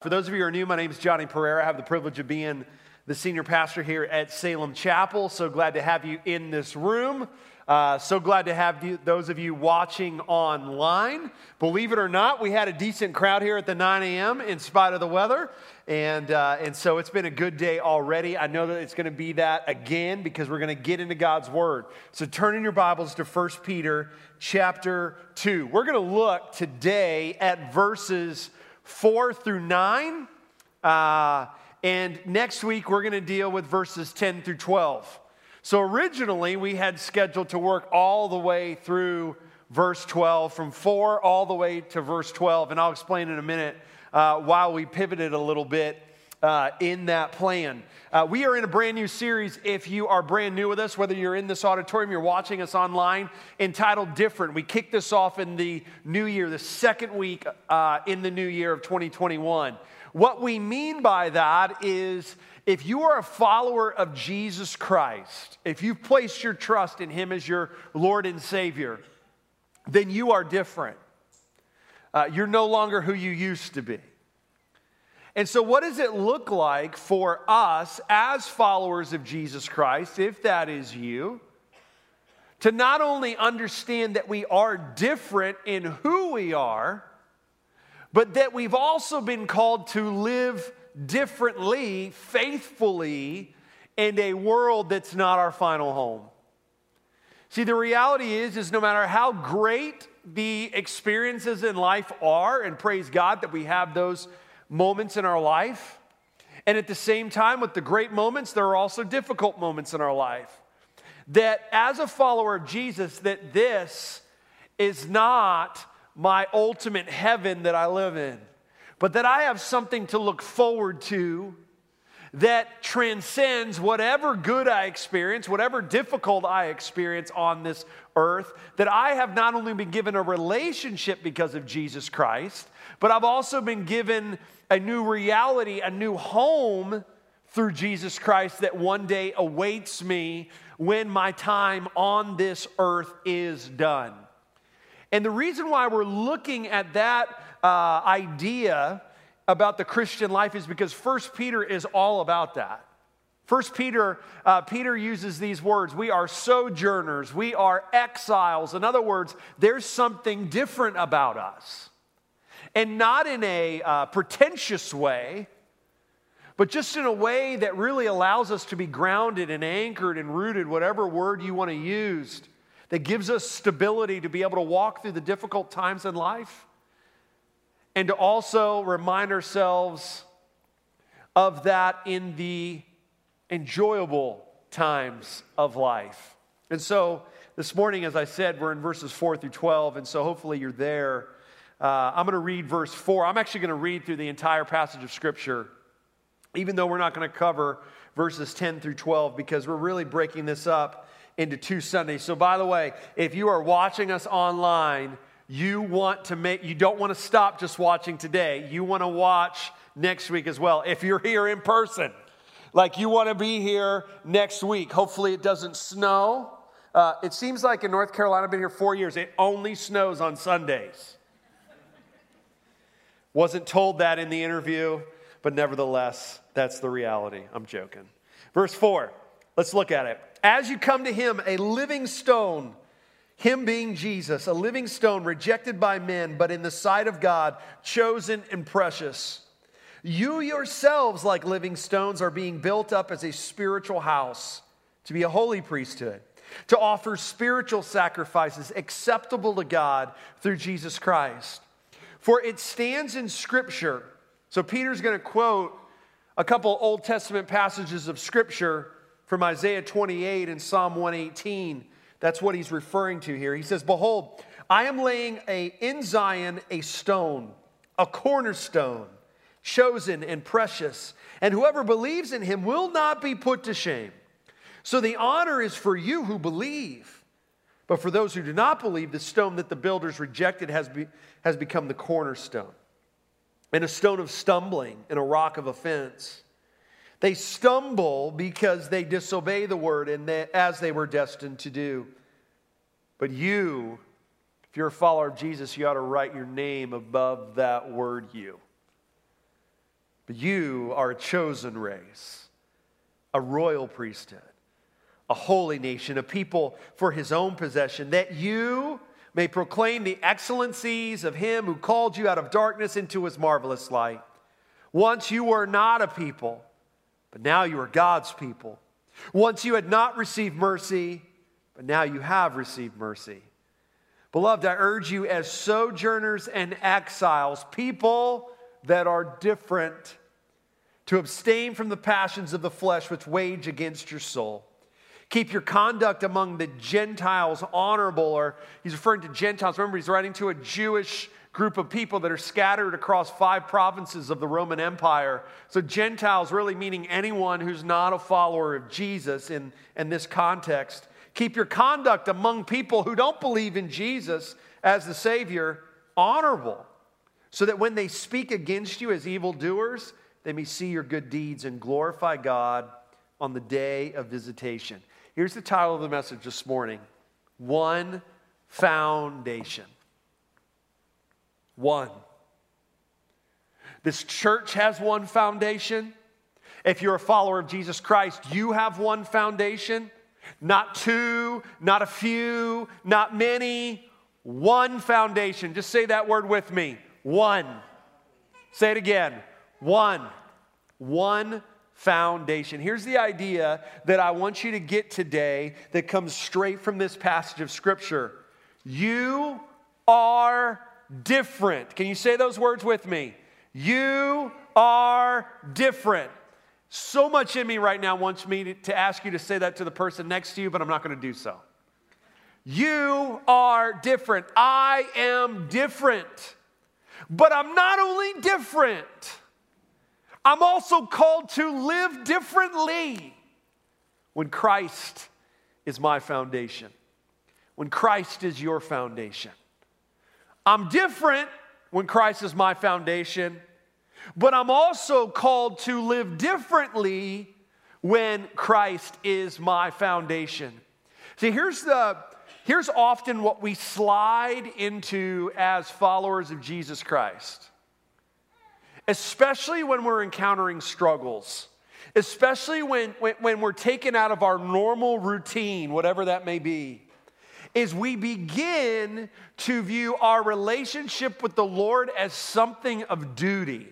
For those of you who are new, my name is Johnny Pereira. I have the privilege of being the senior pastor here at Salem Chapel. So glad to have you in this room. Uh, so glad to have you, those of you watching online. Believe it or not, we had a decent crowd here at the 9 a.m. in spite of the weather. And, uh, and so it's been a good day already. I know that it's going to be that again because we're going to get into God's Word. So turn in your Bibles to 1 Peter chapter 2. We're going to look today at verses 4 through 9. Uh, and next week, we're going to deal with verses 10 through 12. So originally, we had scheduled to work all the way through verse 12, from 4 all the way to verse 12. And I'll explain in a minute uh, while we pivoted a little bit uh, in that plan. Uh, we are in a brand new series. If you are brand new with us, whether you're in this auditorium, you're watching us online, entitled Different. We kicked this off in the new year, the second week uh, in the new year of 2021. What we mean by that is if you are a follower of Jesus Christ, if you've placed your trust in Him as your Lord and Savior, then you are different. Uh, you're no longer who you used to be. And so, what does it look like for us as followers of Jesus Christ, if that is you, to not only understand that we are different in who we are, but that we've also been called to live differently, faithfully, in a world that's not our final home? See, the reality is, is no matter how great the experiences in life are, and praise God that we have those moments in our life. And at the same time, with the great moments, there are also difficult moments in our life. That as a follower of Jesus, that this is not my ultimate heaven that I live in, but that I have something to look forward to that transcends whatever good I experience, whatever difficult I experience on this earth, that I have not only been given a relationship because of Jesus Christ, but I've also been given a new reality, a new home through Jesus Christ that one day awaits me when my time on this earth is done. And the reason why we're looking at that uh, idea about the Christian life is because First Peter is all about that. First Peter, uh, Peter uses these words We are sojourners, we are exiles. In other words, there's something different about us and not in a uh, pretentious way, but just in a way that really allows us to be grounded and anchored and rooted, whatever word you want to use, that gives us stability to be able to walk through the difficult times in life, and to also remind ourselves of that in the enjoyable times of life. And so, this morning, as I said, we're in verses 4 through 12, and so hopefully you're there. Uh, I'm going to read verse 4. I'm actually going to read through the entire passage of Scripture, even though we're not going to cover verses 10 through 12 because we're really breaking this up into two Sundays. So, by the way, if you are watching us online, you want to make, you don't want to stop just watching today. You want to watch next week as well. If you're here in person, like you want to be here next week. Hopefully, it doesn't snow. Uh, it seems like in North Carolina, I've been here four years, it only snows on Sundays. Wasn't told that in the interview, but nevertheless, that's the reality. I'm joking. Verse 4, let's look at it. As you come to him, a living stone, him being Jesus, a living stone rejected by men, but in the sight of God, chosen and precious. You yourselves, like living stones, are being built up as a spiritual house to be a holy priesthood, to offer spiritual sacrifices acceptable to God through Jesus Christ. For it stands in Scripture. So Peter's going to quote a couple Old Testament passages of Scripture from Isaiah 28 and Psalm 118. That's what he's referring to here. He says, Behold, I am laying a, in Zion a stone, a cornerstone, chosen and precious, and whoever believes in him will not be put to shame. So the honor is for you who believe. But for those who do not believe, the stone that the builders rejected has, be, has become the cornerstone, and a stone of stumbling and a rock of offense. They stumble because they disobey the word and they, as they were destined to do. But you, if you're a follower of Jesus, you ought to write your name above that word you. But you are a chosen race, a royal priesthood, a holy nation, a people for his own possession, that you may proclaim the excellencies of him who called you out of darkness into his marvelous light. Once you were not a people, but now you are God's people. Once you had not received mercy, but now you have received mercy. Beloved, I urge you as sojourners and exiles, people that are different, to abstain from the passions of the flesh which wage against your soul. Keep your conduct among the Gentiles honorable, or he's referring to Gentiles. Remember, he's writing to a Jewish group of people that are scattered across five provinces of the Roman Empire. So, Gentiles really meaning anyone who's not a follower of Jesus in, in this context. Keep your conduct among people who don't believe in Jesus as the Savior honorable, so that when they speak against you as evildoers, they may see your good deeds and glorify God on the day of visitation. Here's the title of the message this morning One Foundation. One. This church has one foundation. If you're a follower of Jesus Christ, you have one foundation. Not two, not a few, not many. One foundation. Just say that word with me. One. Say it again. One. One foundation. Here's the idea that I want you to get today that comes straight from this passage of Scripture. You are different. Can you say those words with me? You are different. So much in me right now wants me to, ask you to say that to the person next to you, but I'm not going to do so. You are different. I am different. But I'm not only different, I'm also called to live differently when Christ is my foundation, when Christ is your foundation. I'm different when Christ is my foundation, but I'm also called to live differently when Christ is my foundation. See, here's the here's often what we slide into as followers of Jesus Christ. Especially when we're encountering struggles, especially when, when, when we're taken out of our normal routine, whatever that may be is we begin to view our relationship with the Lord as something of duty.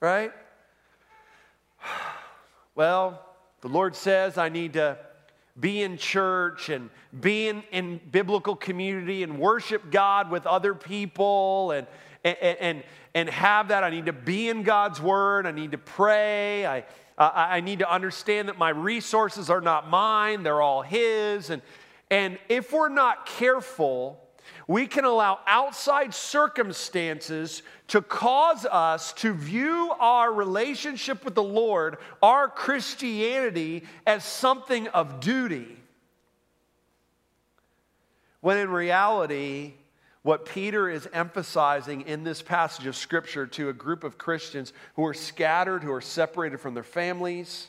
Right? Well, the Lord says I need to be in church and be in, in biblical community and worship God with other people and, and, and, and have that. I need to be in God's word. I need to pray. I, uh, I need to understand that my resources are not mine, they're all His. And, and if we're not careful, we can allow outside circumstances to cause us to view our relationship with the Lord, our Christianity, as something of duty. When in reality, what Peter is emphasizing in this passage of Scripture to a group of Christians who are scattered, who are separated from their families,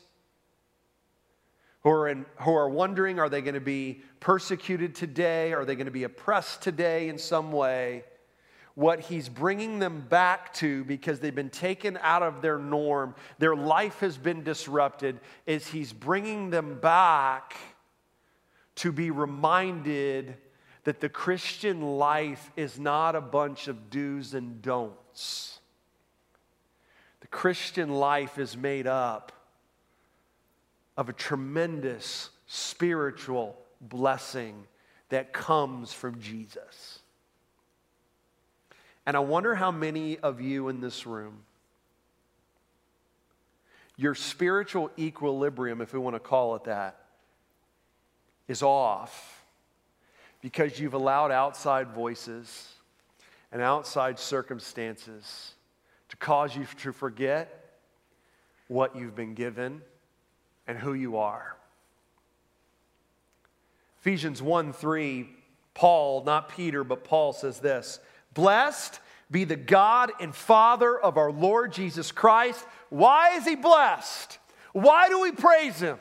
who are, in, who are wondering are they going to be persecuted today? Are they going to be oppressed today in some way? What he's bringing them back to because they've been taken out of their norm, their life has been disrupted, is he's bringing them back to be reminded that the Christian life is not a bunch of do's and don'ts. The Christian life is made up of a tremendous spiritual blessing that comes from Jesus. And I wonder how many of you in this room, your spiritual equilibrium, if we want to call it that, is off because you've allowed outside voices and outside circumstances to cause you to forget what you've been given and who you are. Ephesians 1 3, Paul, not Peter, but Paul says this Blessed be the God and Father of our Lord Jesus Christ. Why is he blessed? Why do we praise him?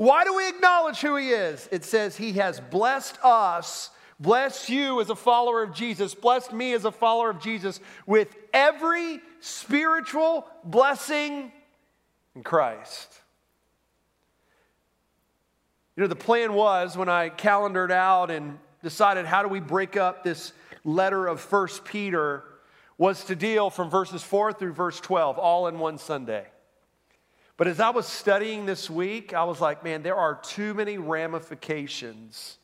Why do we acknowledge who He is? It says He has blessed us blessed you as a follower of Jesus. blessed me as a follower of Jesus with every spiritual blessing in Christ. You know, the plan was when I calendared out and decided how do we break up this letter of First Peter was to deal from verses 4 through verse 12, all in one Sunday. But as I was studying this week, I was like, man, there are too many ramifications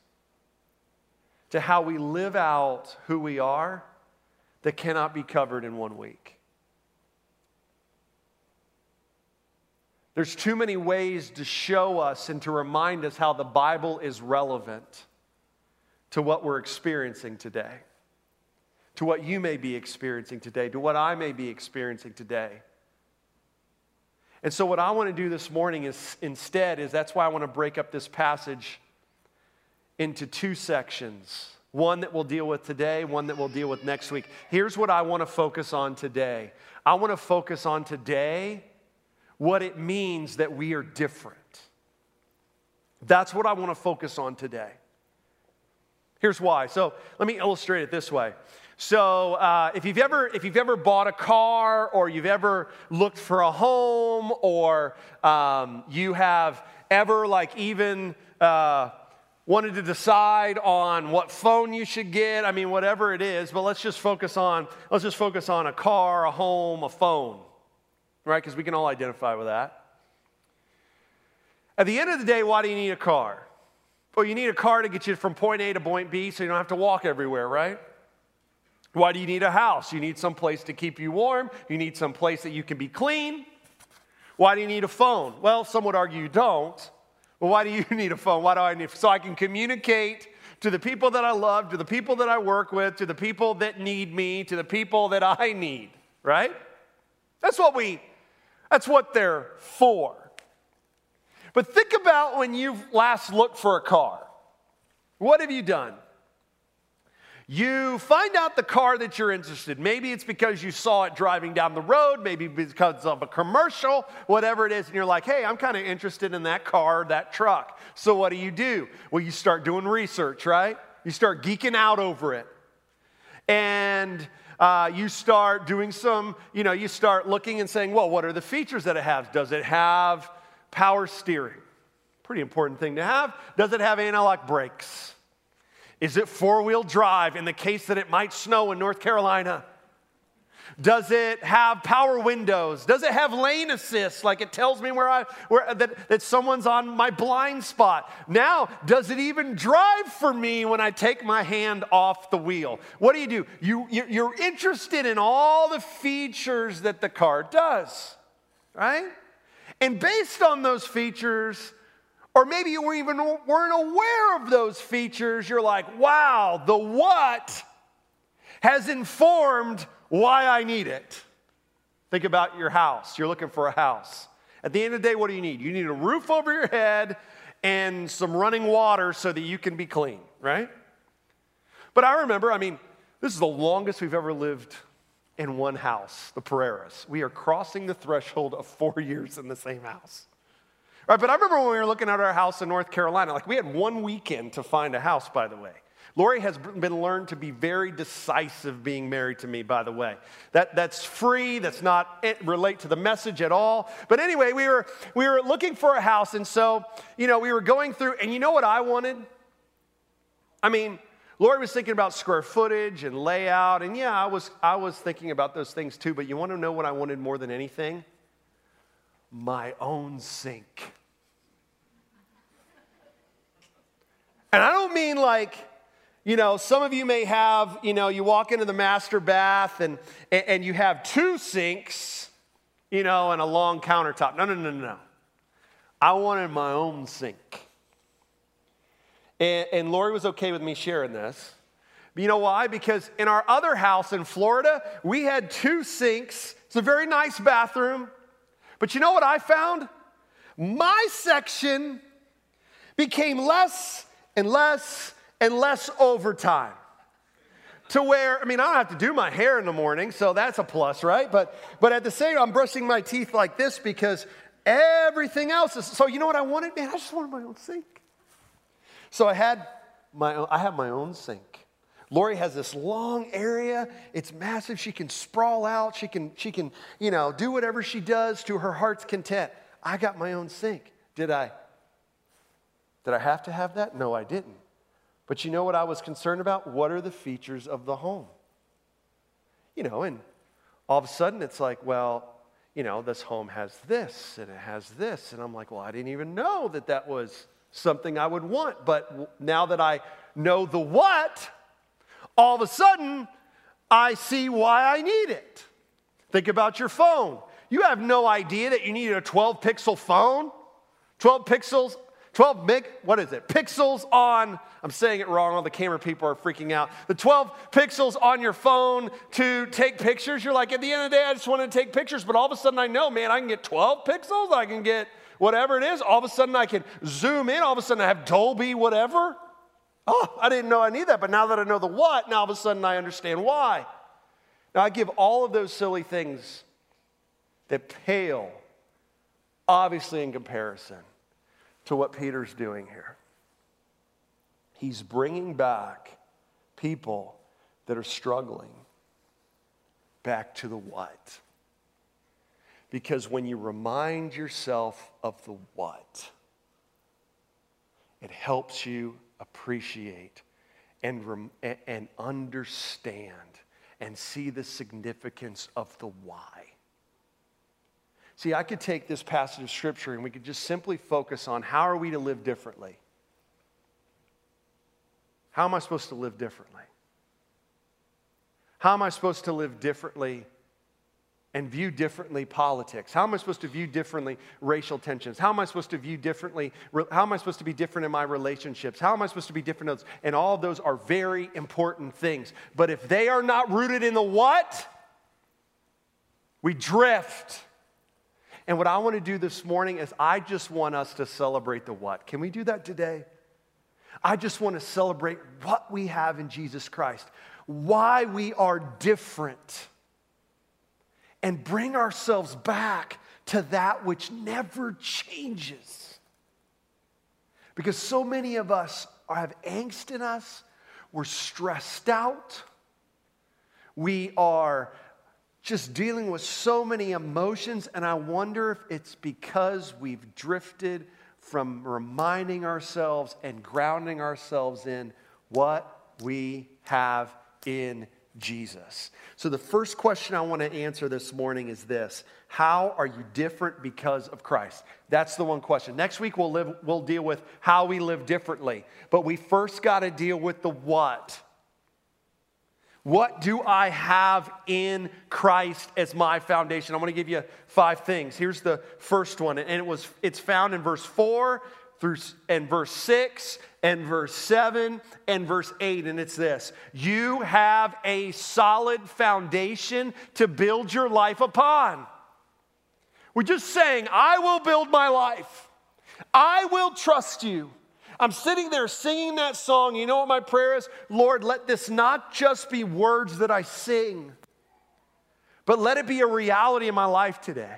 to how we live out who we are that cannot be covered in one week. There's too many ways to show us and to remind us how the Bible is relevant to what we're experiencing today to what you may be experiencing today, to what I may be experiencing today. And so, what I want to do this morning is instead, is that's why I want to break up this passage into two sections one that we'll deal with today, one that we'll deal with next week. Here's what I want to focus on today I want to focus on today what it means that we are different. That's what I want to focus on today. Here's why. So, let me illustrate it this way. So uh, if you've ever if you've ever bought a car or you've ever looked for a home or um, you have ever like even uh, wanted to decide on what phone you should get, I mean whatever it is, but let's just focus on let's just focus on a car, a home, a phone, right? Because we can all identify with that. At the end of the day, why do you need a car? Well, you need a car to get you from point A to point B, so you don't have to walk everywhere, right? Why do you need a house? You need some place to keep you warm. You need some place that you can be clean. Why do you need a phone? Well, some would argue you don't. Well, why do you need a phone? Why do I need so I can communicate to the people that I love, to the people that I work with, to the people that need me, to the people that I need, right? That's what we that's what they're for. But think about when you've last looked for a car. What have you done? You find out the car that you're interested. Maybe it's because you saw it driving down the road, maybe because of a commercial, whatever it is, and you're like, hey, I'm kind of interested in that car, that truck. So what do you do? Well, you start doing research, right? You start geeking out over it. And uh, you start doing some, you know, you start looking and saying, well, what are the features that it has? Does it have power steering? Pretty important thing to have. Does it have anti-lock brakes? Is it four wheel drive in the case that it might snow in North Carolina? Does it have power windows? Does it have lane assist, like it tells me where I where that, that someone's on my blind spot? Now, does it even drive for me when I take my hand off the wheel? What do you do? You you're interested in all the features that the car does, right? And based on those features, or maybe you even weren't aware of those features. You're like, wow, the what has informed why I need it. Think about your house. You're looking for a house. At the end of the day, what do you need? You need a roof over your head and some running water so that you can be clean, right? But I remember, I mean, this is the longest we've ever lived in one house, the Pereiras. We are crossing the threshold of four years in the same house. Right, but I remember when we were looking at our house in North Carolina, like we had one weekend to find a house, by the way. Lori has been learned to be very decisive being married to me, by the way. That, that's free, that's not eh, relate to the message at all. But anyway, we were, we were looking for a house, and so, you know, we were going through, and you know what I wanted? I mean, Lori was thinking about square footage and layout, and yeah, I was, I was thinking about those things too, but you want to know what I wanted more than anything? My own sink. And I don't mean like, you know, some of you may have, you know, you walk into the master bath and, and you have two sinks, you know, and a long countertop. No, no, no, no. No. I wanted my own sink. And, and Lori was okay with me sharing this. You know why? Because in our other house in Florida, we had two sinks. It's a very nice bathroom. But you know what I found? My section became less and less and less overtime. To where, I mean, I don't have to do my hair in the morning, so that's a plus, right? But, but at the same, I'm brushing my teeth like this because everything else is. So you know what I wanted, man? I just wanted my own sink. So I had my I have my own sink. Lori has this long area. It's massive. She can sprawl out. She can, she can, you know, do whatever she does to her heart's content. I got my own sink. Did I? Did I have to have that? No, I didn't. But you know what I was concerned about? What are the features of the home? You know, and all of a sudden it's like, well, you know, this home has this and it has this. And I'm like, well, I didn't even know that that was something I would want. But now that I know the what, all of a sudden I see why I need it. Think about your phone. You have no idea that you need a 12 pixel phone. 12 pixels 12 meg, what is it? Pixels on, I'm saying it wrong, all the camera people are freaking out. The 12 pixels on your phone to take pictures. You're like, at the end of the day, I just want to take pictures, but all of a sudden I know, man, I can get 12 pixels, I can get whatever it is. All of a sudden I can zoom in, all of a sudden I have Dolby, whatever. Oh, I didn't know I need that, but now that I know the what, now all of a sudden I understand why. Now I give all of those silly things that pale, obviously, in comparison to what Peter's doing here. He's bringing back people that are struggling back to the what. Because when you remind yourself of the what, it helps you appreciate and, and understand and see the significance of the why. See, I could take this passage of scripture and we could just simply focus on how are we to live differently? How am I supposed to live differently? How am I supposed to live differently and view differently politics? How am I supposed to view differently racial tensions? How am I supposed to view differently? How am I supposed to be different in my relationships? How am I supposed to be different? And all of those are very important things. But if they are not rooted in the what, we drift. And what I want to do this morning is I just want us to celebrate the what. Can we do that today? I just want to celebrate what we have in Jesus Christ, why we are different, and bring ourselves back to that which never changes. Because so many of us have angst in us, we're stressed out, we are just dealing with so many emotions, and I wonder if it's because we've drifted from reminding ourselves and grounding ourselves in what we have in Jesus. So, the first question I want to answer this morning is this How are you different because of Christ? That's the one question. Next week, we'll, live, we'll deal with how we live differently, but we first got to deal with the what. What do I have in Christ as my foundation? I'm going to give you five things. Here's the first one, and it was it's found in verse 4 through and verse 6 and verse 7 and verse 8 and it's this. You have a solid foundation to build your life upon. We're just saying, I will build my life. I will trust you. I'm sitting there singing that song. You know what my prayer is? Lord, let this not just be words that I sing, but let it be a reality in my life today.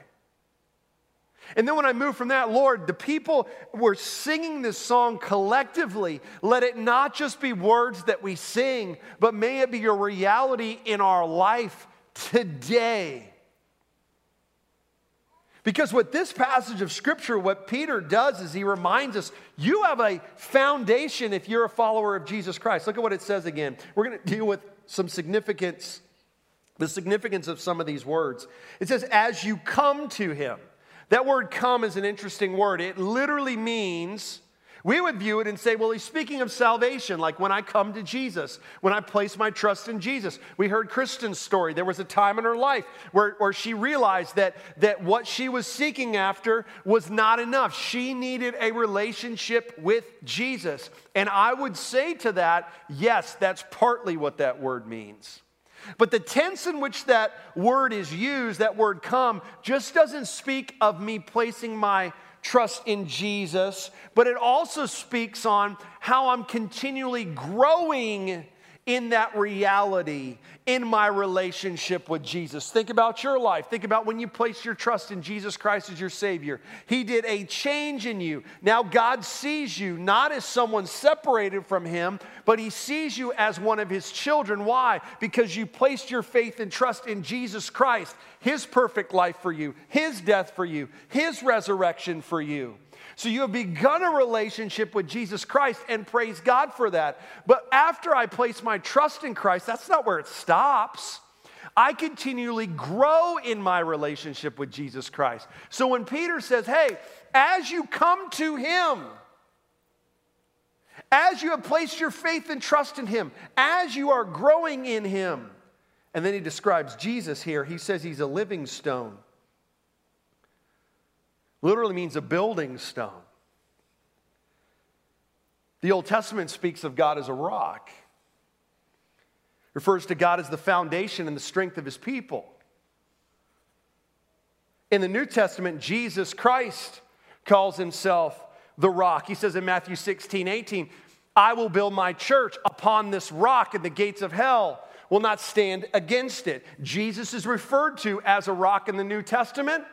And then when I move from that, Lord, the people were singing this song collectively. Let it not just be words that we sing, but may it be a reality in our life today. Because what this passage of scripture, what Peter does is he reminds us you have a foundation if you're a follower of Jesus Christ. Look at what it says again. We're going to deal with some significance, the significance of some of these words. It says, as you come to him. That word come is an interesting word. It literally means we would view it and say, well, he's speaking of salvation, like when I come to Jesus, when I place my trust in Jesus. We heard Kristen's story. There was a time in her life where, where she realized that, that what she was seeking after was not enough. She needed a relationship with Jesus. And I would say to that, yes, that's partly what that word means. But the tense in which that word is used, that word come, just doesn't speak of me placing my trust in Jesus, but it also speaks on how I'm continually growing in that reality in my relationship with Jesus. Think about your life. Think about when you place your trust in Jesus Christ as your Savior. He did a change in you. Now God sees you not as someone separated from Him, but He sees you as one of His children. Why? Because you placed your faith and trust in Jesus Christ, His perfect life for you, His death for you, His resurrection for you. So you have begun a relationship with Jesus Christ and praise God for that. But after I place my trust in Christ, that's not where it stops. I continually grow in my relationship with Jesus Christ. So when Peter says, hey, as you come to Him, as you have placed your faith and trust in Him, as you are growing in Him, and then he describes Jesus here. He says he's a living stone literally means a building stone. The Old Testament speaks of God as a rock, refers to God as the foundation and the strength of his people. In the New Testament, Jesus Christ calls himself the rock. He says in Matthew 16, 18, I will build my church upon this rock, and the gates of hell will not stand against it. Jesus is referred to as a rock in the New Testament.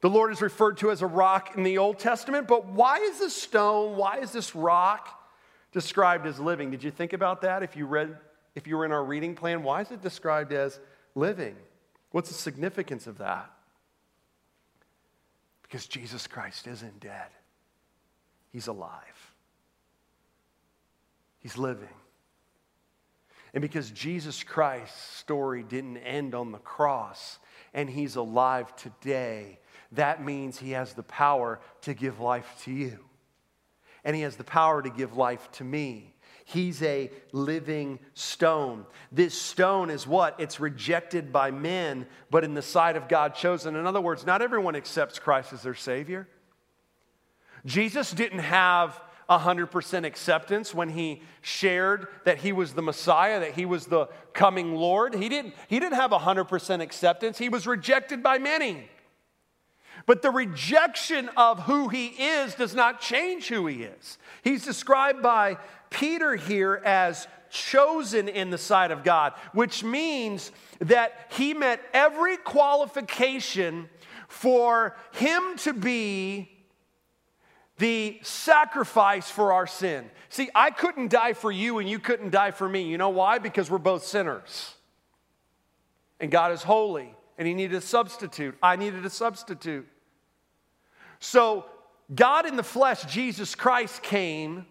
The Lord is referred to as a rock in the Old Testament, but why is this stone, why is this rock described as living? Did you think about that if you read if you were in our reading plan? Why is it described as living? What's the significance of that? Because Jesus Christ isn't dead. He's alive. He's living. And because Jesus Christ's story didn't end on the cross and he's alive today, that means he has the power to give life to you. And he has the power to give life to me. He's a living stone. This stone is what? It's rejected by men, but in the sight of God chosen. In other words, not everyone accepts Christ as their Savior. Jesus didn't have 100% acceptance when he shared that he was the Messiah, that he was the coming Lord. He didn't, he didn't have 100% acceptance. He was rejected by many. But the rejection of who he is does not change who he is. He's described by Peter here as chosen in the sight of God, which means that he met every qualification for him to be the sacrifice for our sin. See, I couldn't die for you and you couldn't die for me. You know why? Because we're both sinners. And God is holy and he needed a substitute. I needed a substitute. So, God in the flesh, Jesus Christ, came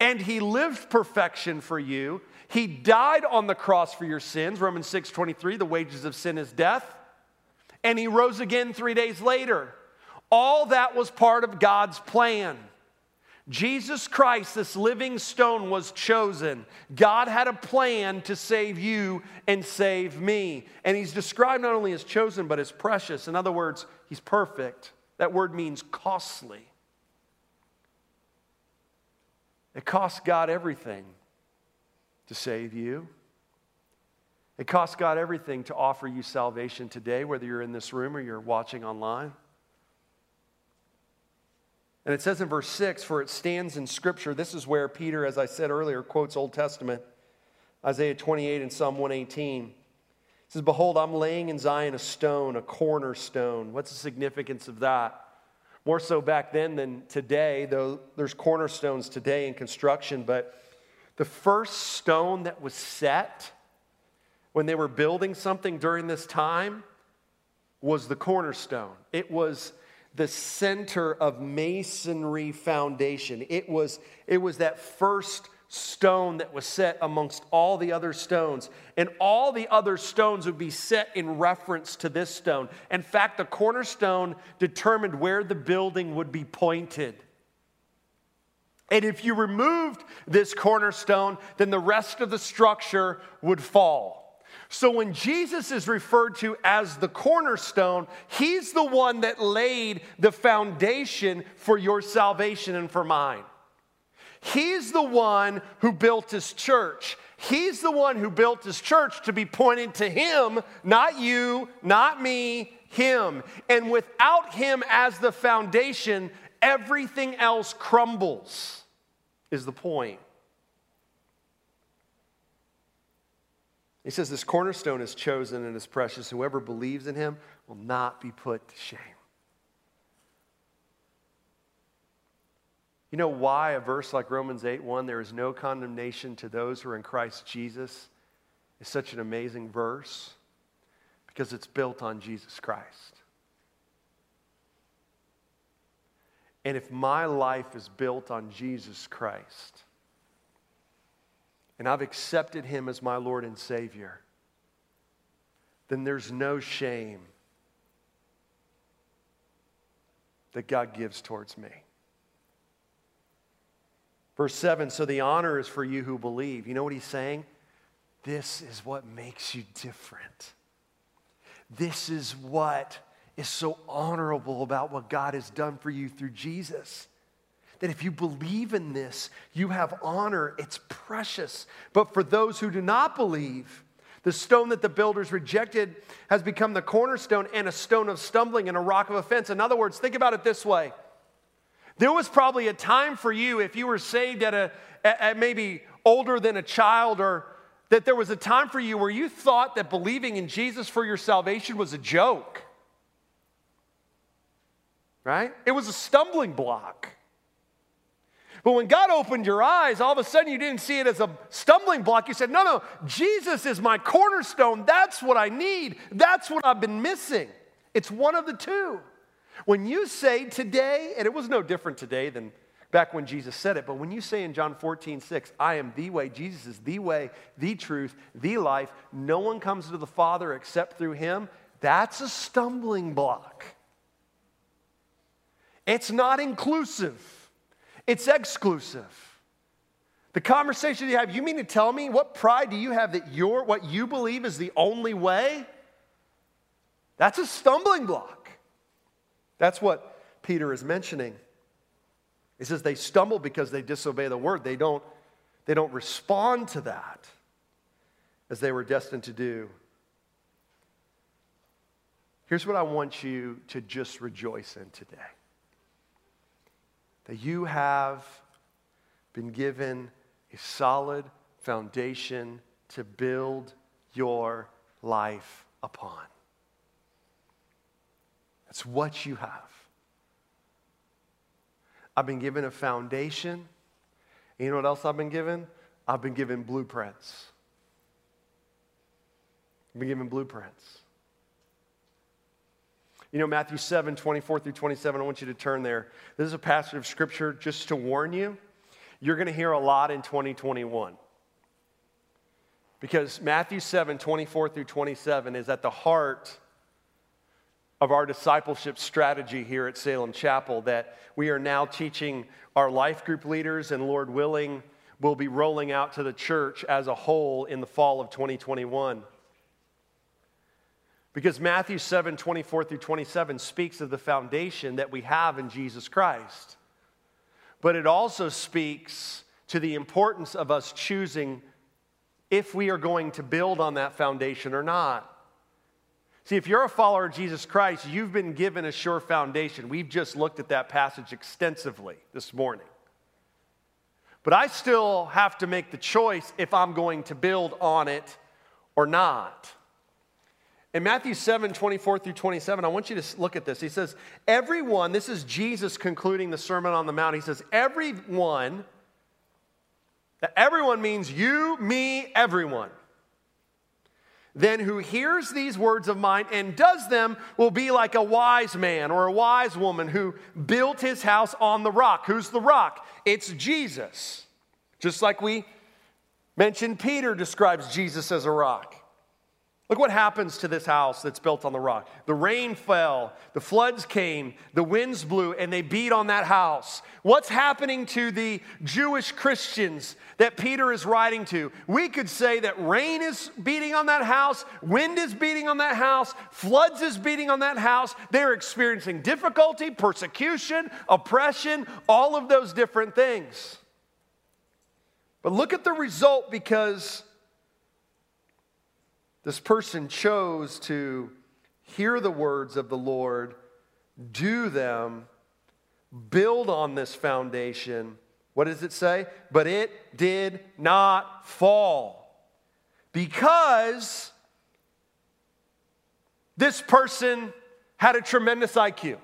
and he lived perfection for you. He died on the cross for your sins, Romans 6 23, the wages of sin is death. And he rose again three days later. All that was part of God's plan. Jesus Christ, this living stone, was chosen. God had a plan to save you and save me. And he's described not only as chosen, but as precious. In other words, he's perfect. That word means costly. It costs God everything to save you. It costs God everything to offer you salvation today, whether you're in this room or you're watching online. And it says in verse 6 For it stands in Scripture. This is where Peter, as I said earlier, quotes Old Testament, Isaiah 28 and Psalm 118. It says, Behold, I'm laying in Zion a stone, a cornerstone. What's the significance of that? More so back then than today, though there's cornerstones today in construction, but the first stone that was set when they were building something during this time was the cornerstone. It was the center of masonry foundation. It was, it was that first stone that was set amongst all the other stones. And all the other stones would be set in reference to this stone. In fact, the cornerstone determined where the building would be pointed. And if you removed this cornerstone, then the rest of the structure would fall. So when Jesus is referred to as the cornerstone, he's the one that laid the foundation for your salvation and for mine. He's the one who built his church. He's the one who built his church to be pointed to him, not you, not me, him. And without him as the foundation, everything else crumbles, is the point. He says, This cornerstone is chosen and is precious. Whoever believes in him will not be put to shame. You know why a verse like Romans 8 1, there is no condemnation to those who are in Christ Jesus, is such an amazing verse? Because it's built on Jesus Christ. And if my life is built on Jesus Christ, and I've accepted him as my Lord and Savior, then there's no shame that God gives towards me. Verse 7 So the honor is for you who believe. You know what he's saying? This is what makes you different. This is what is so honorable about what God has done for you through Jesus. That if you believe in this, you have honor. It's precious. But for those who do not believe, the stone that the builders rejected has become the cornerstone and a stone of stumbling and a rock of offense. In other words, think about it this way. There was probably a time for you, if you were saved at a at maybe older than a child, or that there was a time for you where you thought that believing in Jesus for your salvation was a joke. Right? It was a stumbling block. But when God opened your eyes, all of a sudden you didn't see it as a stumbling block. You said, No, no, Jesus is my cornerstone. That's what I need. That's what I've been missing. It's one of the two. When you say today, and it was no different today than back when Jesus said it, but when you say in John 14, 6, I am the way, Jesus is the way, the truth, the life, no one comes to the Father except through him, that's a stumbling block. It's not inclusive. It's exclusive. The conversation you have, you mean to tell me what pride do you have that your what you believe is the only way? That's a stumbling block. That's what Peter is mentioning. He says they stumble because they disobey the word. They don't, they don't respond to that as they were destined to do. Here's what I want you to just rejoice in today that you have been given a solid foundation to build your life upon. That's what you have. I've been given a foundation. you know what else I've been given? I've been given blueprints. I've been given blueprints. You know, Matthew 7, 24 through 27, I want you to turn there. This is a passage of scripture just to warn you. You're going to hear a lot in 2021. Because Matthew 7, 24 through 27 is at the heart of our discipleship strategy here at Salem Chapel that we are now teaching our life group leaders, and Lord willing, will be rolling out to the church as a whole in the fall of 2021. Because Matthew 7 24 through 27 speaks of the foundation that we have in Jesus Christ. But it also speaks to the importance of us choosing if we are going to build on that foundation or not. See, if you're a follower of Jesus Christ, you've been given a sure foundation. We've just looked at that passage extensively this morning. But I still have to make the choice if I'm going to build on it or not. In Matthew 7, 24 through 27, I want you to look at this. He says, Everyone, this is Jesus concluding the Sermon on the Mount. He says, Everyone, that everyone means you, me, everyone. Then who hears these words of mine and does them will be like a wise man or a wise woman who built his house on the rock. Who's the rock? It's Jesus. Just like we mentioned, Peter describes Jesus as a rock. Look what happens to this house that's built on the rock. The rain fell, the floods came, the winds blew, and they beat on that house. What's happening to the Jewish Christians that Peter is writing to? We could say that rain is beating on that house, wind is beating on that house, floods is beating on that house. They're experiencing difficulty, persecution, oppression, all of those different things. But look at the result because this person chose to hear the words of the Lord, do them, build on this foundation. What does it say? But it did not fall because this person had a tremendous IQ.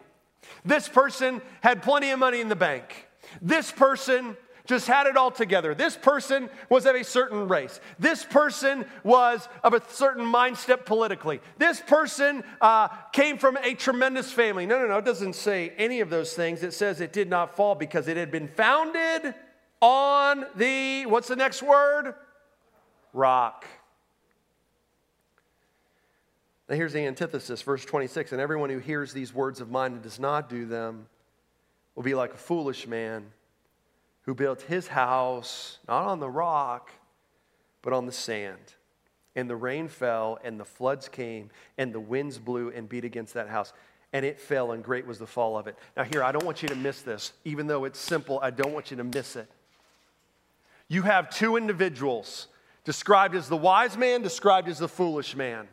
This person had plenty of money in the bank. This person just had it all together. This person was of a certain race. This person was of a certain mindset politically. This person uh, came from a tremendous family. No, no, no, it doesn't say any of those things. It says it did not fall because it had been founded on the, what's the next word? Rock. Now, here's the antithesis, verse 26 And everyone who hears these words of mine and does not do them will be like a foolish man who built his house not on the rock, but on the sand. And the rain fell, and the floods came, and the winds blew and beat against that house. And it fell, and great was the fall of it. Now, here, I don't want you to miss this. Even though it's simple, I don't want you to miss it. You have two individuals described as the wise man, described as the foolish man.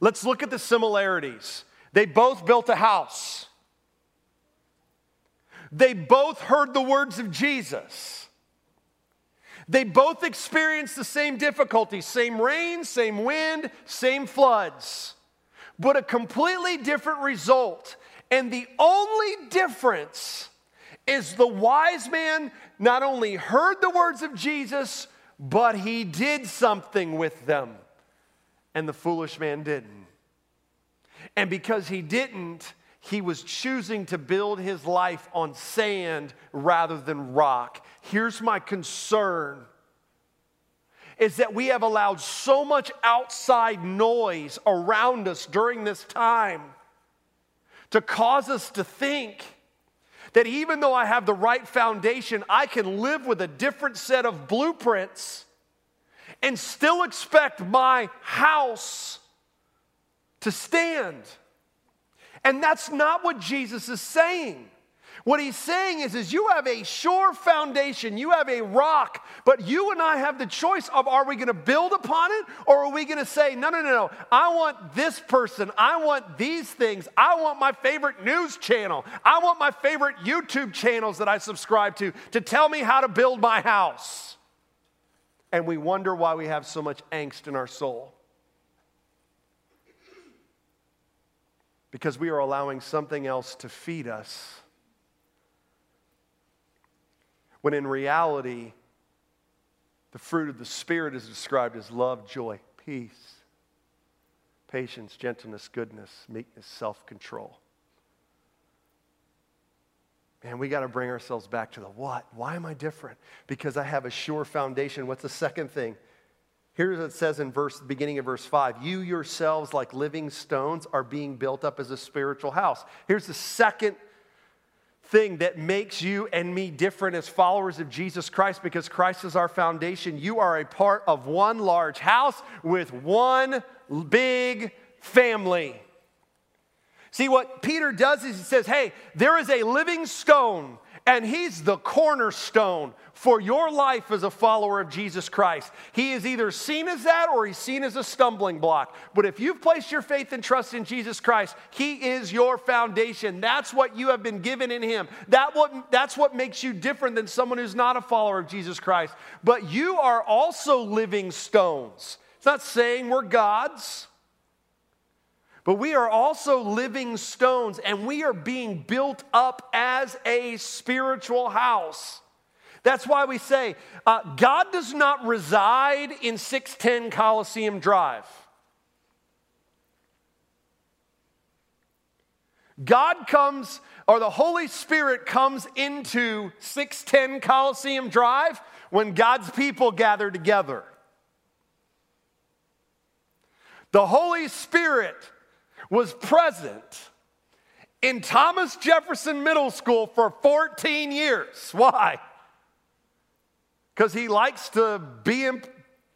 Let's look at the similarities. They both built a house. They both heard the words of Jesus. They both experienced the same difficulties same rain, same wind, same floods, but a completely different result. And the only difference is the wise man not only heard the words of Jesus, but he did something with them and the foolish man didn't. And because he didn't, he was choosing to build his life on sand rather than rock. Here's my concern is that we have allowed so much outside noise around us during this time to cause us to think that even though I have the right foundation, I can live with a different set of blueprints and still expect my house to stand. And that's not what Jesus is saying. What he's saying is, is you have a sure foundation, you have a rock, but you and I have the choice of are we going to build upon it or are we going to say, no, no, no, no, I want this person, I want these things, I want my favorite news channel, I want my favorite YouTube channels that I subscribe to to tell me how to build my house. And we wonder why we have so much angst in our soul. Because we are allowing something else to feed us. When in reality, the fruit of the Spirit is described as love, joy, peace, patience, gentleness, goodness, meekness, self control. Man, we got to bring ourselves back to the what. Why am I different? Because I have a sure foundation. What's the second thing? Here's what it says in verse, beginning of verse 5 You yourselves, like living stones, are being built up as a spiritual house. Here's the second thing that makes you and me different as followers of Jesus Christ because Christ is our foundation. You are a part of one large house with one big family. See, what Peter does is he says, Hey, there is a living stone, and he's the cornerstone for your life as a follower of Jesus Christ. He is either seen as that or he's seen as a stumbling block. But if you've placed your faith and trust in Jesus Christ, he is your foundation. That's what you have been given in him. That what, that's what makes you different than someone who's not a follower of Jesus Christ. But you are also living stones. It's not saying we're gods. But we are also living stones and we are being built up as a spiritual house. That's why we say uh, God does not reside in 610 Coliseum Drive. God comes, or the Holy Spirit comes into 610 Coliseum Drive when God's people gather together. The Holy Spirit was present in Thomas Jefferson Middle School for 14 years. Why? Because he likes to be in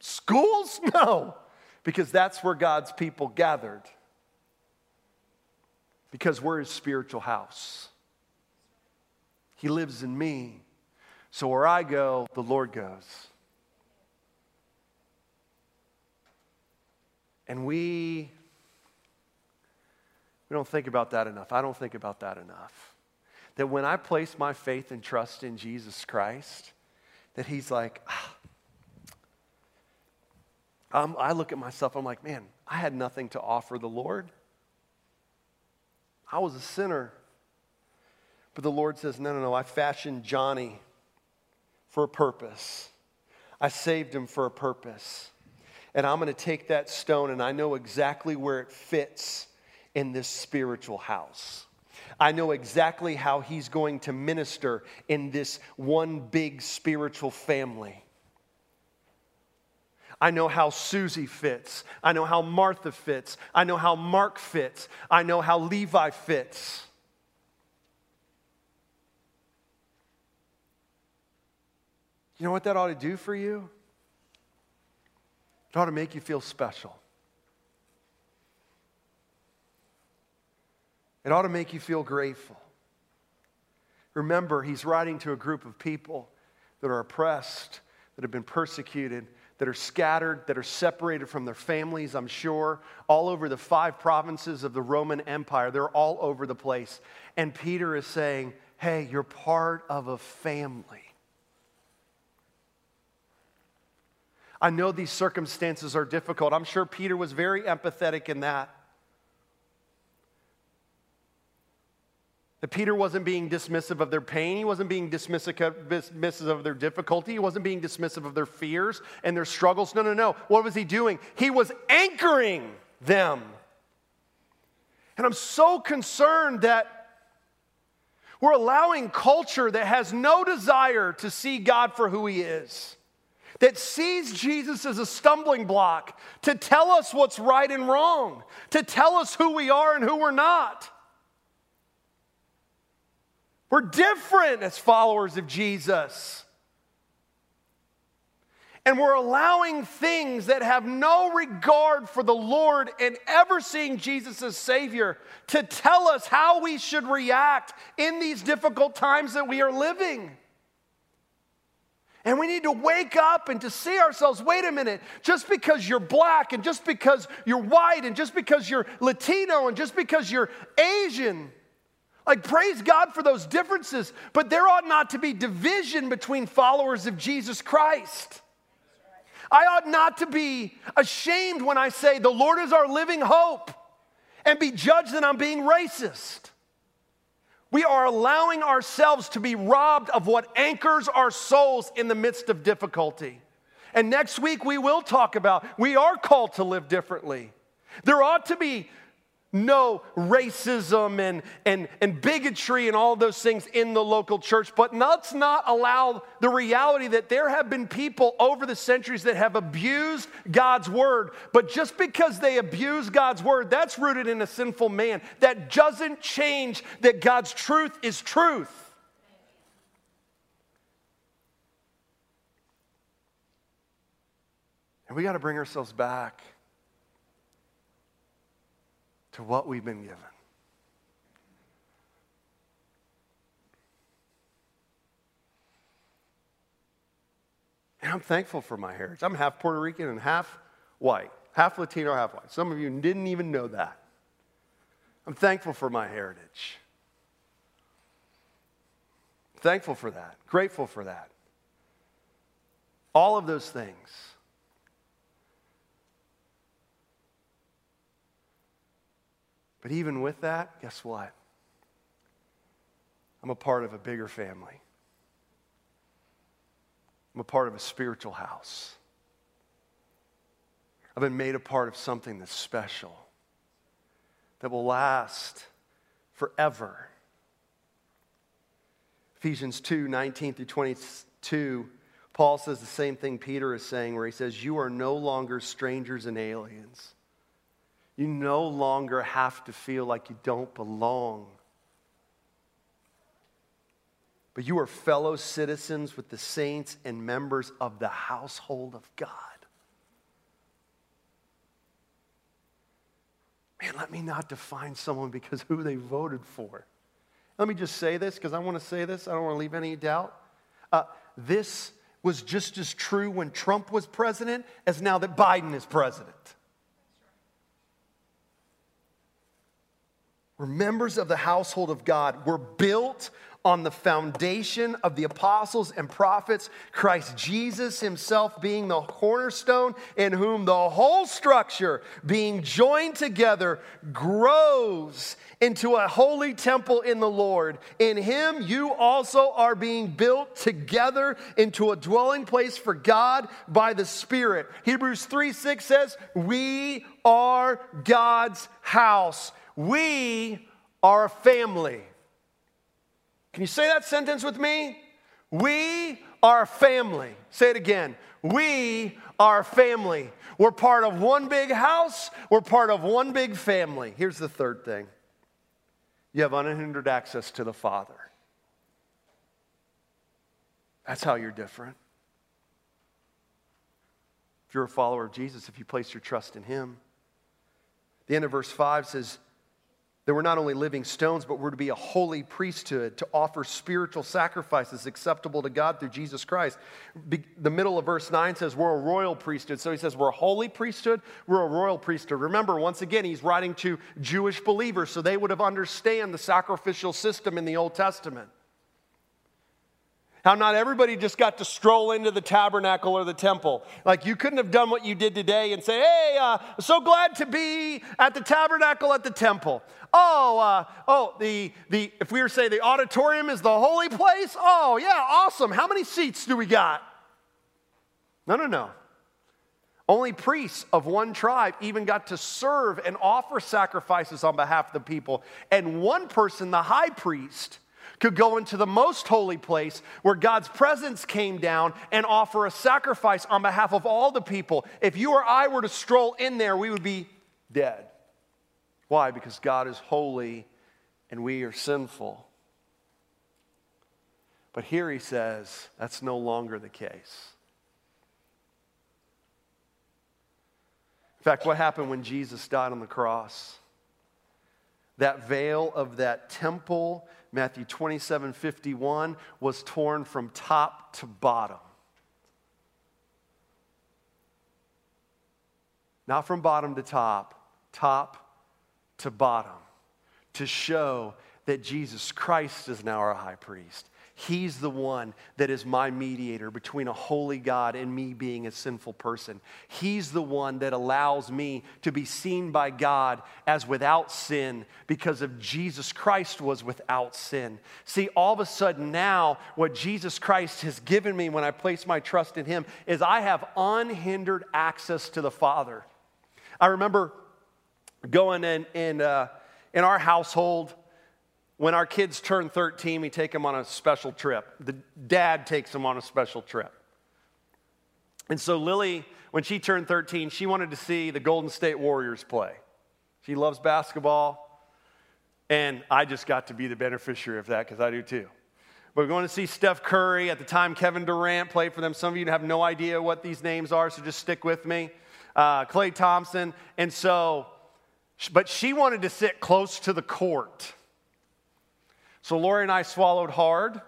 schools? No, because that's where God's people gathered. Because we're his spiritual house. He lives in me. So where I go, the Lord goes. And we we don't think about that enough. I don't think about that enough. That when I place my faith and trust in Jesus Christ, that He's like, ah, I look at myself, I'm like, man, I had nothing to offer the Lord. I was a sinner. But the Lord says, no, no, no, I fashioned Johnny for a purpose. I saved him for a purpose. And I'm going to take that stone and I know exactly where it fits in this spiritual house. I know exactly how he's going to minister in this one big spiritual family. I know how Susie fits. I know how Martha fits. I know how Mark fits. I know how Levi fits. You know what that ought to do for you? It ought to make you feel special. It ought to make you feel grateful. Remember, he's writing to a group of people that are oppressed, that have been persecuted, that are scattered, that are separated from their families, I'm sure, all over the five provinces of the Roman Empire. They're all over the place. And Peter is saying, Hey, you're part of a family. I know these circumstances are difficult. I'm sure Peter was very empathetic in that. That Peter wasn't being dismissive of their pain. He wasn't being dismissive of their difficulty. He wasn't being dismissive of their fears and their struggles. No, no, no. What was he doing? He was anchoring them. And I'm so concerned that we're allowing culture that has no desire to see God for who he is, that sees Jesus as a stumbling block to tell us what's right and wrong, to tell us who we are and who we're not. We're different as followers of Jesus. And we're allowing things that have no regard for the Lord and ever seeing Jesus as Savior to tell us how we should react in these difficult times that we are living. And we need to wake up and to see ourselves wait a minute, just because you're black and just because you're white and just because you're Latino and just because you're Asian like, praise God for those differences, but there ought not to be division between followers of Jesus Christ. I ought not to be ashamed when I say, The Lord is our living hope, and be judged that I'm being racist. We are allowing ourselves to be robbed of what anchors our souls in the midst of difficulty. And next week we will talk about we are called to live differently. There ought to be no racism and, and, and bigotry and all those things in the local church, but let's not allow the reality that there have been people over the centuries that have abused God's word. But just because they abuse God's word, that's rooted in a sinful man. That doesn't change that God's truth is truth. And we got to bring ourselves back to what we've been given. And I'm thankful for my heritage. I'm half Puerto Rican and half white, half Latino, half white. Some of you didn't even know that. I'm thankful for my heritage. Thankful for that, grateful for that. All of those things. But even with that, guess what? I'm a part of a bigger family. I'm a part of a spiritual house. I've been made a part of something that's special, that will last forever. Ephesians 2 19 through 22, Paul says the same thing Peter is saying, where he says, You are no longer strangers and aliens you no longer have to feel like you don't belong. But you are fellow citizens with the saints and members of the household of God. Man, let me not define someone because who they voted for. Let me just say this because I want to say this. I don't want to leave any doubt. Uh, this was just as true when Trump was president as now that Biden is president. We're members of the household of God. We're built on the foundation of the apostles and prophets, Christ Jesus himself being the cornerstone, in whom the whole structure, being joined together, grows into a holy temple in the Lord. In him you also are being built together into a dwelling place for God by the Spirit. Hebrews 3 6 says, We are God's house. We are a family. Can you say that sentence with me? We are a family. Say it again. We are a family. We're part of one big house, we're part of one big family. Here's the third thing you have unhindered access to the Father. That's how you're different. If you're a follower of Jesus, if you place your trust in Him, the end of verse 5 says, that we're not only living stones, but we're to be a holy priesthood, to offer spiritual sacrifices acceptable to God through Jesus Christ. Be, the middle of verse 9 says we're a royal priesthood. So he says we're a holy priesthood, we're a royal priesthood. Remember, once again, he's writing to Jewish believers, so they would have understand the sacrificial system in the Old Testament. How not everybody just got to stroll into the tabernacle or the temple. Like you couldn't have done what you did today and say, hey, uh, so glad to be at the tabernacle at the temple. Oh, uh, oh, the, the, if we were to say the auditorium is the holy place, oh, yeah, awesome. How many seats do we got? No, no, no. Only priests of one tribe even got to serve and offer sacrifices on behalf of the people. And one person, the high priest, could go into the most holy place where God's presence came down and offer a sacrifice on behalf of all the people. If you or I were to stroll in there, we would be dead. Why? Because God is holy and we are sinful. But here he says that's no longer the case. In fact, what happened when Jesus died on the cross? That veil of that temple Matthew 27 51, was torn from top to bottom. Not from bottom to top, top to bottom, to show that Jesus Christ is now our high priest. He's the one that is my mediator between a holy God and me being a sinful person. He's the one that allows me to be seen by God as without sin because of Jesus Christ was without sin. See, all of a sudden now, what Jesus Christ has given me when I place my trust in Him is I have unhindered access to the Father. I remember going in, in, uh, in our household when our kids turn 13, we take them on a special trip. The dad takes them on a special trip. And so Lily, when she turned 13, she wanted to see the Golden State Warriors play. She loves basketball, and I just got to be the beneficiary of that because I do too. We're going to see Steph Curry. At the time, Kevin Durant played for them. Some of you have no idea what these names are, so just stick with me. Uh, Klay Thompson. And so, but she wanted to sit close to the court. So Lori and I swallowed hard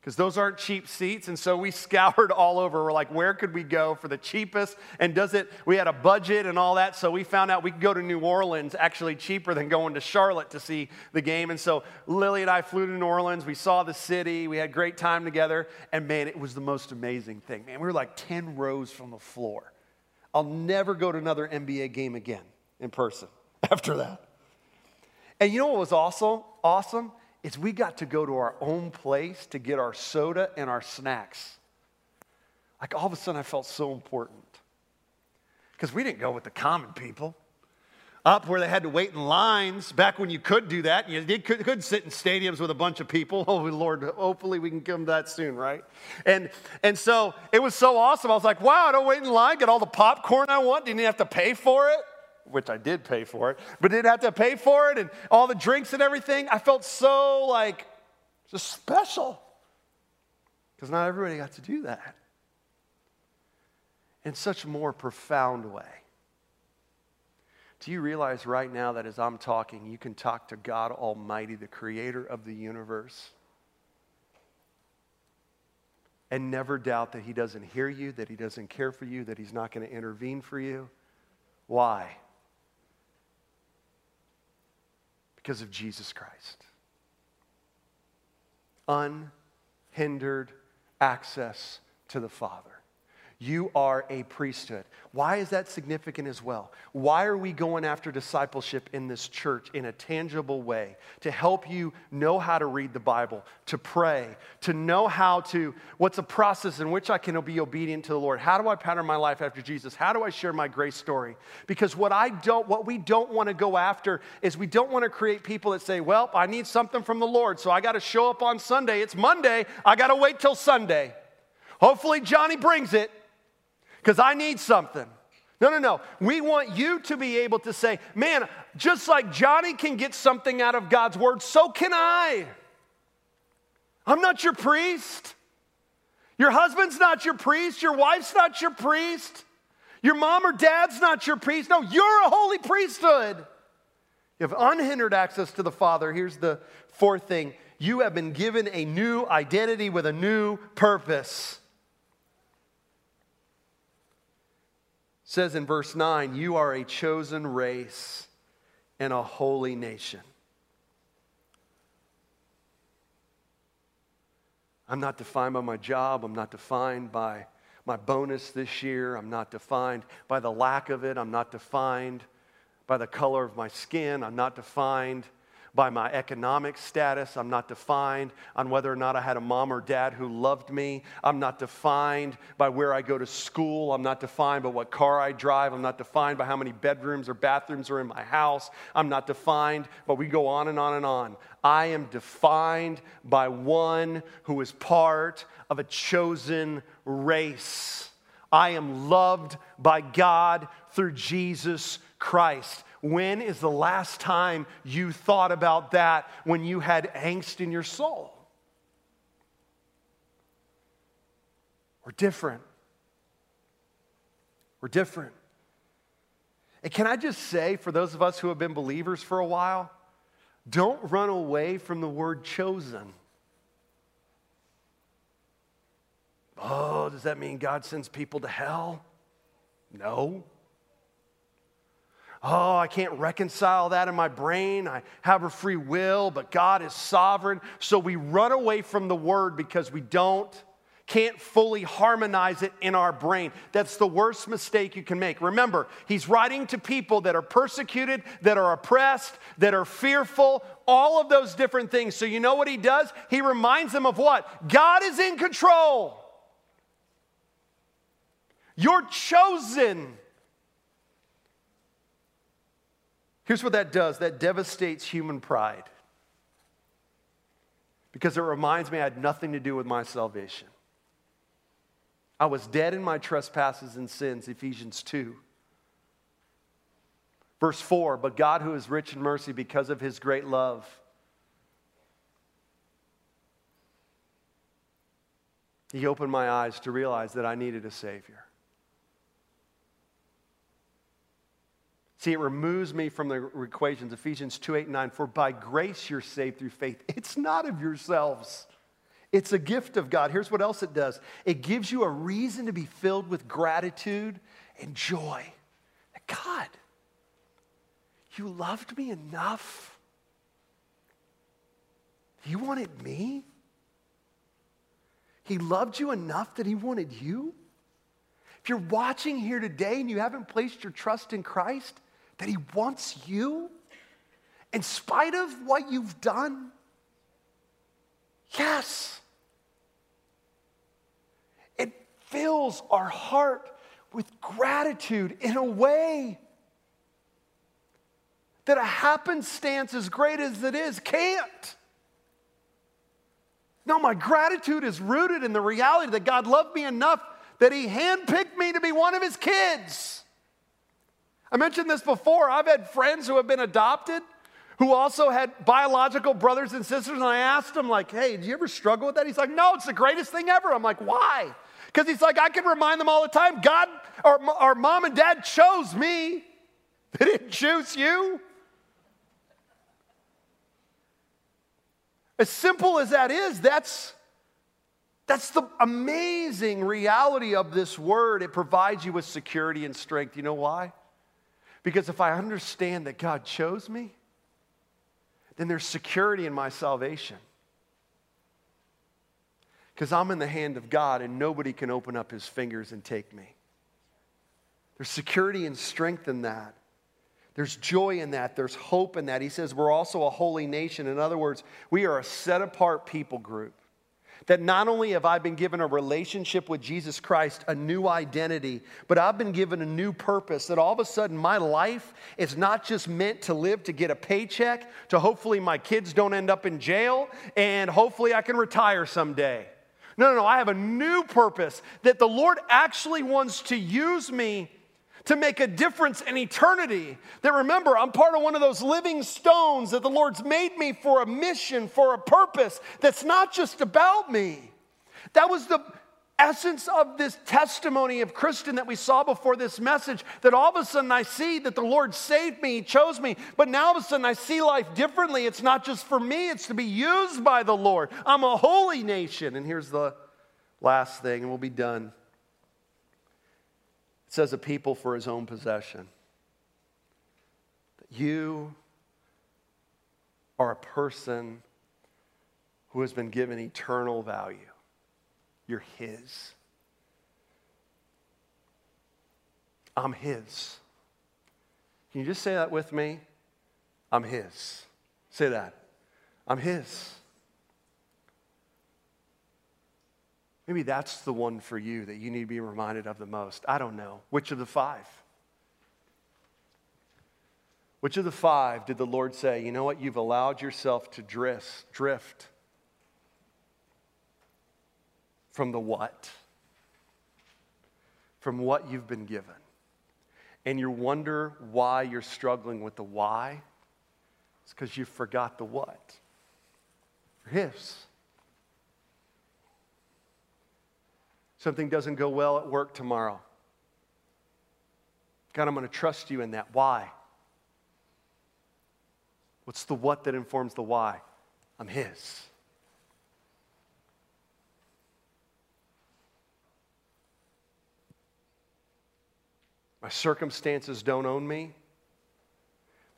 because those aren't cheap seats. And so we scoured all over. We're like, where could we go for the cheapest? And does it, we had a budget and all that. So we found out we could go to New Orleans actually cheaper than going to Charlotte to see the game. And so Lily and I flew to New Orleans. We saw the city. We had great time together. And man, it was the most amazing thing. Man, we were like 10 rows from the floor. I'll never go to another NBA game again in person after that. And you know what was also awesome? Is we got to go to our own place to get our soda and our snacks. Like all of a sudden, I felt so important. Because we didn't go with the common people. Up where they had to wait in lines, back when you could do that, you could, could sit in stadiums with a bunch of people. Oh, Lord, hopefully we can come to that soon, right? And, and so it was so awesome. I was like, wow, I don't wait in line, get all the popcorn I want, didn't even have to pay for it which I did pay for it, but didn't have to pay for it and all the drinks and everything. I felt so like just special because not everybody got to do that in such a more profound way. Do you realize right now that as I'm talking, you can talk to God Almighty, the creator of the universe, and never doubt that He doesn't hear you, that He doesn't care for you, that He's not going to intervene for you? Why? Because of Jesus Christ. Unhindered access to the Father. You are a priesthood. Why is that significant as well? Why are we going after discipleship in this church in a tangible way to help you know how to read the Bible, to pray, to know how to, what's a process in which I can be obedient to the Lord? How do I pattern my life after Jesus? How do I share my grace story? Because what I don't, what we don't want to go after is we don't want to create people that say, well, I need something from the Lord, so I got to show up on Sunday. It's Monday. I got to wait till Sunday. Hopefully, Johnny brings it because I need something. No, no, no. We want you to be able to say, man, just like Johnny can get something out of God's word, so can I. I'm not your priest. Your husband's not your priest. Your wife's not your priest. Your mom or dad's not your priest. No, you're a holy priesthood. You have unhindered access to the Father. Here's the fourth thing you have been given a new identity with a new purpose. Says in verse 9, You are a chosen race and a holy nation. I'm not defined by my job. I'm not defined by my bonus this year. I'm not defined by the lack of it. I'm not defined by the color of my skin. I'm not defined by my economic status. I'm not defined on whether or not I had a mom or dad who loved me. I'm not defined by where I go to school. I'm not defined by what car I drive. I'm not defined by how many bedrooms or bathrooms are in my house. I'm not defined, but we go on and on and on. I am defined by one who is part of a chosen race. I am loved by God through Jesus Christ. When is the last time you thought about that when you had angst in your soul? We're different. We're different. And can I just say, for those of us who have been believers for a while, don't run away from the word chosen. Oh, does that mean God sends people to hell? No oh, I can't reconcile that in my brain. I have a free will, but God is sovereign. So we run away from the word because we don't can't fully harmonize it in our brain. That's the worst mistake you can make. Remember, he's writing to people that are persecuted, that are oppressed, that are fearful, all of those different things. So, you know what he does? He reminds them of what? God is in control. You're chosen. Here's what that does that devastates human pride because it reminds me I had nothing to do with my salvation. I was dead in my trespasses and sins, Ephesians 2. Verse 4 But God, who is rich in mercy because of his great love, he opened my eyes to realize that I needed a Savior. See, it removes me from the equations, Ephesians 2 8 and 9. For by grace you're saved through faith. It's not of yourselves, it's a gift of God. Here's what else it does it gives you a reason to be filled with gratitude and joy. God, you loved me enough. You wanted me? He loved you enough that he wanted you? If you're watching here today and you haven't placed your trust in Christ, that He wants you in spite of what you've done? Yes. It fills our heart with gratitude in a way that a happenstance, as great as it is, can't. No, my gratitude is rooted in the reality that God loved me enough that He handpicked me to be one of His kids. I mentioned this before. I've had friends who have been adopted who also had biological brothers and sisters, and I asked him, like, hey, do you ever struggle with that? He's like, no, it's the greatest thing ever. I'm like, why? Because he's like, I can remind them all the time, God, or, our mom and dad chose me. They didn't choose you. As simple as that is, that's, that's the amazing reality of this word. It provides you with security and strength. You know why? Because if I understand that God chose me, then there's security in my salvation. Because I'm in the hand of God and nobody can open up his fingers and take me. There's security and strength in that. There's joy in that. There's hope in that. He says we're also a holy nation. In other words, we are a set apart people group. That not only have I been given a relationship with Jesus Christ, a new identity, but I've been given a new purpose. That all of a sudden my life is not just meant to live to get a paycheck, to hopefully my kids don't end up in jail, and hopefully I can retire someday. No, no, no. I have a new purpose that the Lord actually wants to use me to make a difference in eternity. That remember, I'm part of one of those living stones that the Lord's made me for a mission, for a purpose that's not just about me. That was the essence of this testimony of Kristen that we saw before this message that all of a sudden I see that the Lord saved me, He chose me, but now all of a sudden I see life differently. It's not just for me, it's to be used by the Lord. I'm a holy nation. And here's the last thing, and we'll be done. It says a people for his own possession. That you are a person who has been given eternal value. You're his. I'm his. Can you just say that with me? I'm his. Say that. I'm his. Maybe that's the one for you that you need to be reminded of the most. I don't know. Which of the five? Which of the five did the Lord say, you know what, you've allowed yourself to drift, drift from the what? From what you've been given. And you wonder why you're struggling with the why? It's because you forgot the what. His. Something doesn't go well at work tomorrow. God, I'm going to trust you in that. Why? What's the what that informs the why? I'm His. My circumstances don't own me.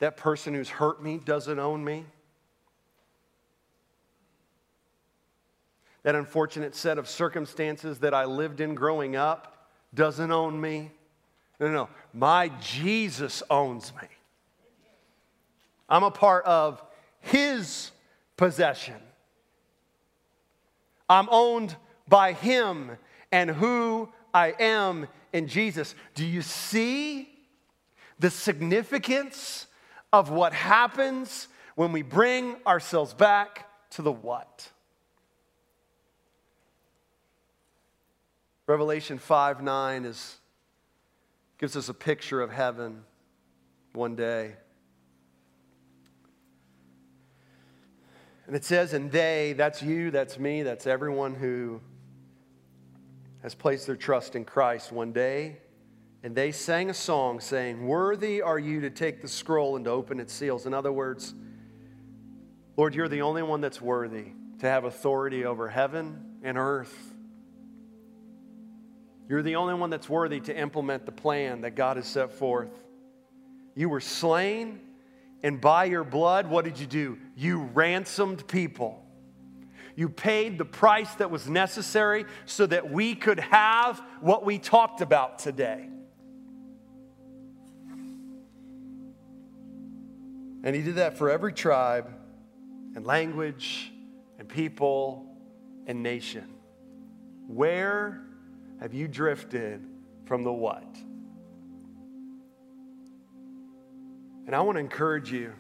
That person who's hurt me doesn't own me. That unfortunate set of circumstances that I lived in growing up doesn't own me. No, no, no. My Jesus owns me. I'm a part of His possession. I'm owned by Him and who I am in Jesus. Do you see the significance of what happens when we bring ourselves back to the what? Revelation 5 9 is, gives us a picture of heaven one day. And it says, and they, that's you, that's me, that's everyone who has placed their trust in Christ one day. And they sang a song saying, Worthy are you to take the scroll and to open its seals. In other words, Lord, you're the only one that's worthy to have authority over heaven and earth. You're the only one that's worthy to implement the plan that God has set forth. You were slain, and by your blood, what did you do? You ransomed people. You paid the price that was necessary so that we could have what we talked about today. And he did that for every tribe and language and people and nation. Where have you drifted from the what? And I want to encourage you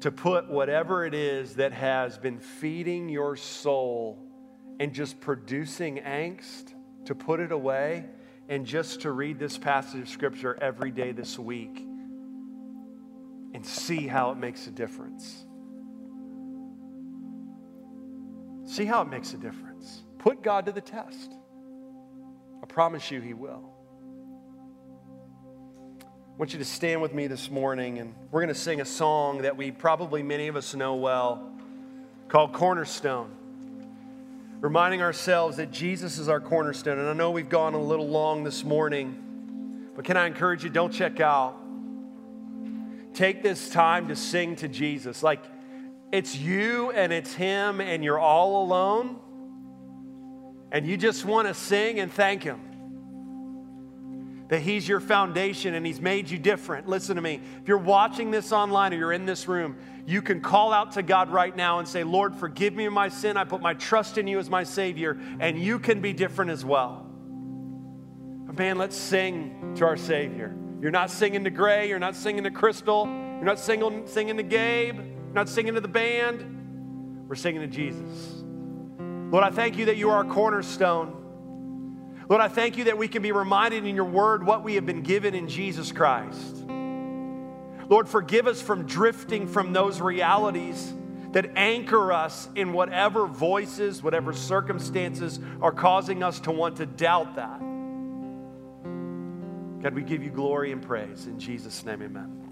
to put whatever it is that has been feeding your soul and just producing angst, to put it away and just to read this passage of Scripture every day this week and see how it makes a difference. See how it makes a difference. Put God to the test. I promise you, He will. I want you to stand with me this morning, and we're going to sing a song that we probably many of us know well called Cornerstone. Reminding ourselves that Jesus is our cornerstone. And I know we've gone a little long this morning, but can I encourage you, don't check out. take this time to sing to Jesus. Like it's you and it's him, and you're all alone, and you just want to sing and thank him that He's your foundation and He's made you different. Listen to me. If you're watching this online or you're in this room, you can call out to God right now and say, Lord, forgive me of my sin. I put my trust in you as my Savior, and you can be different as well. Man, let's sing to our Savior. You're not singing to Gray, you're not singing to Crystal, you're not singing, singing to Gabe, not singing to the band. We're singing to Jesus. Lord, I thank you that you are our cornerstone. Lord, I thank you that we can be reminded in your word what we have been given in Jesus Christ. Lord, forgive us from drifting from those realities that anchor us in whatever voices, whatever circumstances are causing us to want to doubt that. God, we give you glory and praise. In Jesus' name, amen.